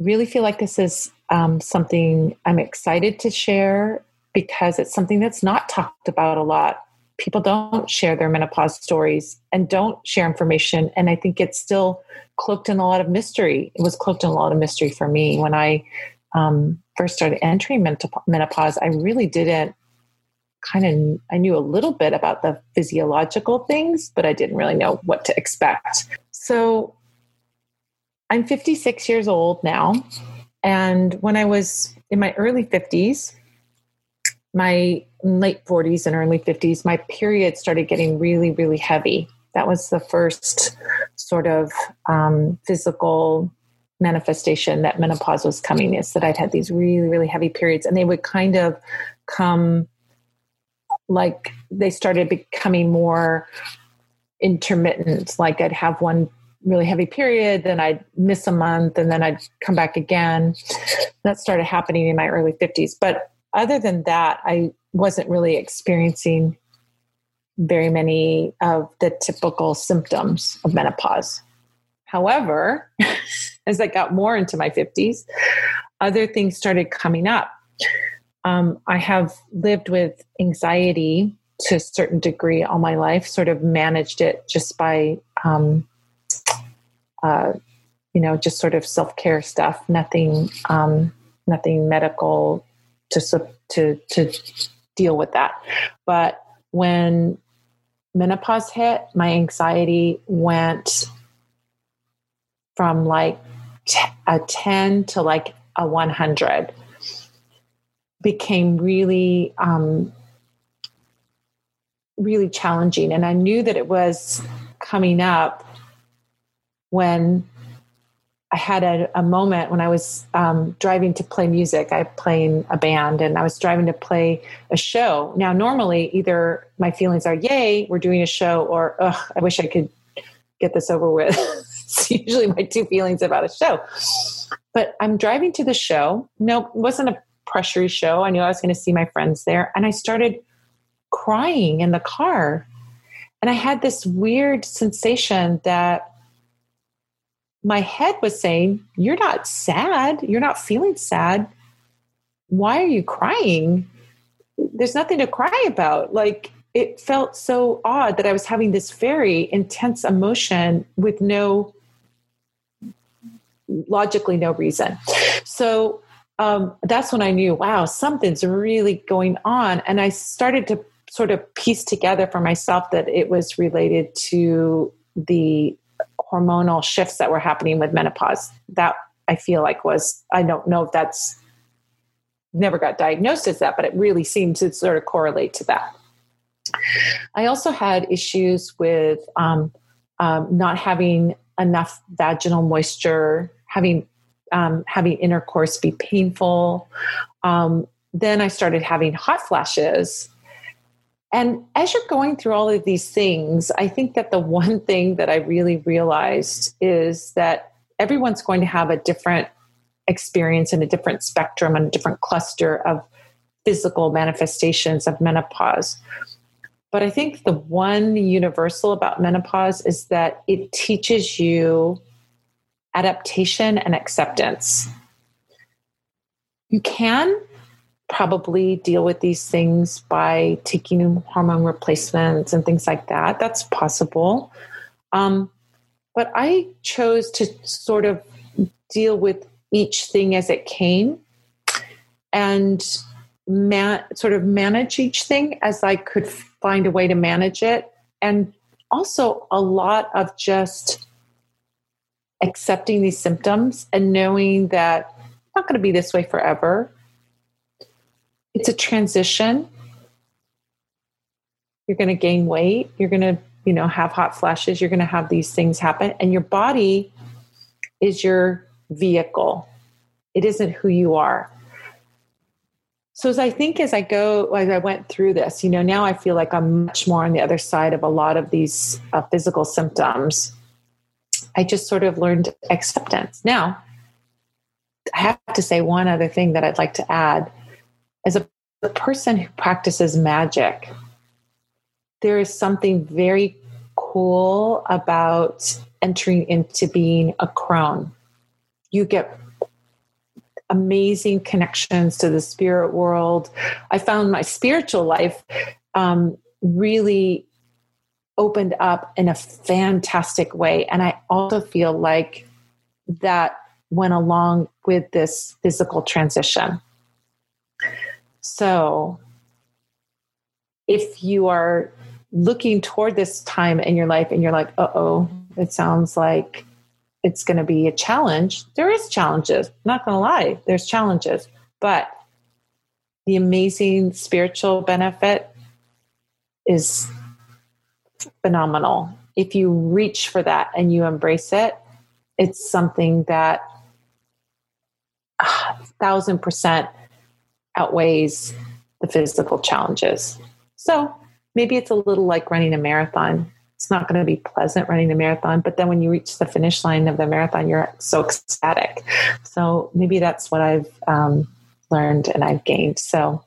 really feel like this is um, something I'm excited to share because it's something that's not talked about a lot. People don't share their menopause stories and don't share information. And I think it's still cloaked in a lot of mystery. It was cloaked in a lot of mystery for me when I um, first started entering menopause. I really didn't kind of, I knew a little bit about the physiological things, but I didn't really know what to expect. So I'm 56 years old now. And when I was in my early 50s, my late 40s and early 50s, my period started getting really, really heavy. That was the first sort of um, physical manifestation that menopause was coming is that I'd had these really, really heavy periods and they would kind of come like they started becoming more intermittent. Like I'd have one really heavy period, then I'd miss a month, and then I'd come back again. That started happening in my early 50s. But other than that, I wasn't really experiencing very many of the typical symptoms of menopause. However, as I got more into my 50s, other things started coming up. Um, I have lived with anxiety to a certain degree all my life, sort of managed it just by um, uh, you know, just sort of self care stuff. Nothing, um, nothing medical to to to deal with that. But when menopause hit, my anxiety went from like a 10 to like a 100 became really um, really challenging and i knew that it was coming up when I had a, a, moment when I was um, driving to play music. I play in a band and I was driving to play a show. Now, normally, either my feelings are, yay, we're doing a show, or, ugh, I wish I could get this over with. it's usually my two feelings about a show. But I'm driving to the show. No, it wasn't a pressury show. I knew I was going to see my friends there. And I started crying in the car. And I had this weird sensation that my head was saying, You're not sad. You're not feeling sad. Why are you crying? There's nothing to cry about. Like, it felt so odd that I was having this very intense emotion with no, logically, no reason. So um, that's when I knew, wow, something's really going on. And I started to sort of piece together for myself that it was related to the hormonal shifts that were happening with menopause. That I feel like was, I don't know if that's never got diagnosed as that, but it really seemed to sort of correlate to that. I also had issues with um, um, not having enough vaginal moisture, having um, having intercourse be painful. Um, then I started having hot flashes and as you're going through all of these things, I think that the one thing that I really realized is that everyone's going to have a different experience and a different spectrum and a different cluster of physical manifestations of menopause. But I think the one universal about menopause is that it teaches you adaptation and acceptance. You can probably deal with these things by taking hormone replacements and things like that. That's possible. Um, but I chose to sort of deal with each thing as it came and man, sort of manage each thing as I could find a way to manage it. And also a lot of just accepting these symptoms and knowing that I'm not going to be this way forever it's a transition. You're going to gain weight. You're going to, you know, have hot flashes. You're going to have these things happen. And your body is your vehicle, it isn't who you are. So as I think as I go, as I went through this, you know, now I feel like I'm much more on the other side of a lot of these uh, physical symptoms. I just sort of learned acceptance. Now, I have to say one other thing that I'd like to add as a, person who practices magic, there is something very cool about entering into being a crone. You get amazing connections to the spirit world. I found my spiritual life um, really opened up in a fantastic way. And I also feel like that went along with this physical transition. So, if you are looking toward this time in your life and you're like, uh oh, it sounds like it's going to be a challenge. There is challenges. I'm not going to lie, there's challenges, but the amazing spiritual benefit is phenomenal. If you reach for that and you embrace it, it's something that a thousand percent outweighs the physical challenges. So maybe it's a little like running a marathon. It's not going to be pleasant running a marathon but then when you reach the finish line of the marathon you're so ecstatic. So maybe that's what i've um, learned and i've gained. So